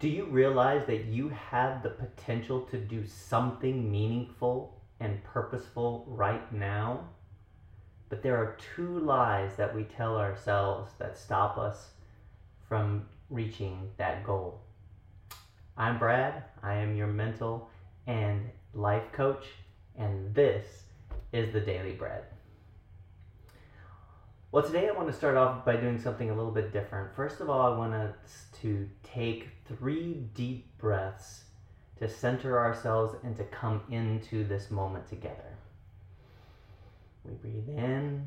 Do you realize that you have the potential to do something meaningful and purposeful right now? But there are two lies that we tell ourselves that stop us from reaching that goal. I'm Brad. I am your mental and life coach, and this is the Daily Bread. Well, today I want to start off by doing something a little bit different. First of all, I want us to take three deep breaths to center ourselves and to come into this moment together. We breathe in,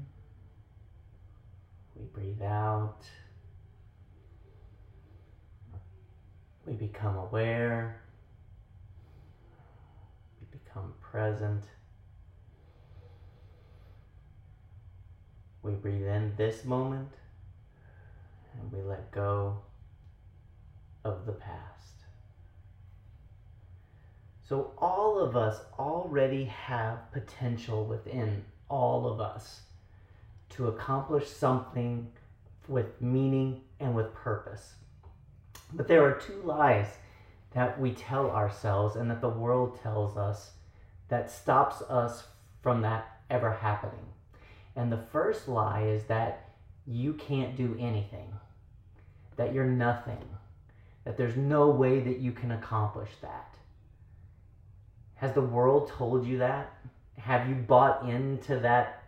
we breathe out, we become aware, we become present. We breathe in this moment and we let go of the past. So, all of us already have potential within all of us to accomplish something with meaning and with purpose. But there are two lies that we tell ourselves and that the world tells us that stops us from that ever happening. And the first lie is that you can't do anything, that you're nothing, that there's no way that you can accomplish that. Has the world told you that? Have you bought into that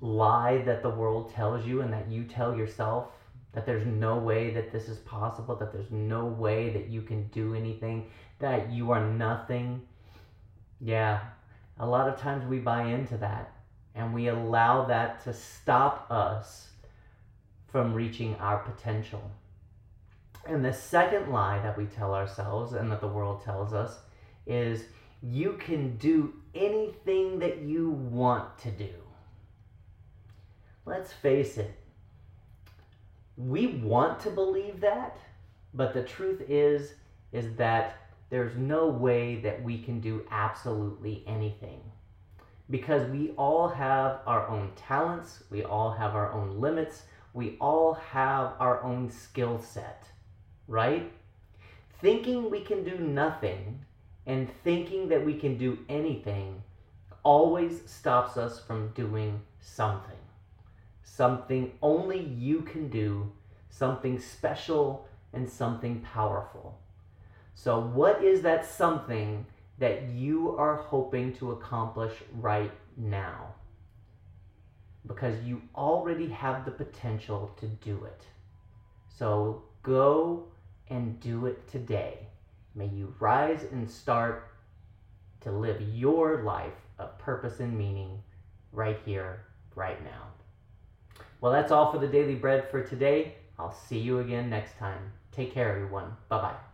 lie that the world tells you and that you tell yourself that there's no way that this is possible, that there's no way that you can do anything, that you are nothing? Yeah, a lot of times we buy into that and we allow that to stop us from reaching our potential. And the second lie that we tell ourselves and that the world tells us is you can do anything that you want to do. Let's face it, we want to believe that, but the truth is is that there's no way that we can do absolutely anything because we all have our own talents, we all have our own limits, we all have our own skill set, right? Thinking we can do nothing and thinking that we can do anything always stops us from doing something. Something only you can do, something special and something powerful. So, what is that something that you are hoping to accomplish right now. Because you already have the potential to do it. So go and do it today. May you rise and start to live your life of purpose and meaning right here, right now. Well, that's all for the Daily Bread for today. I'll see you again next time. Take care, everyone. Bye bye.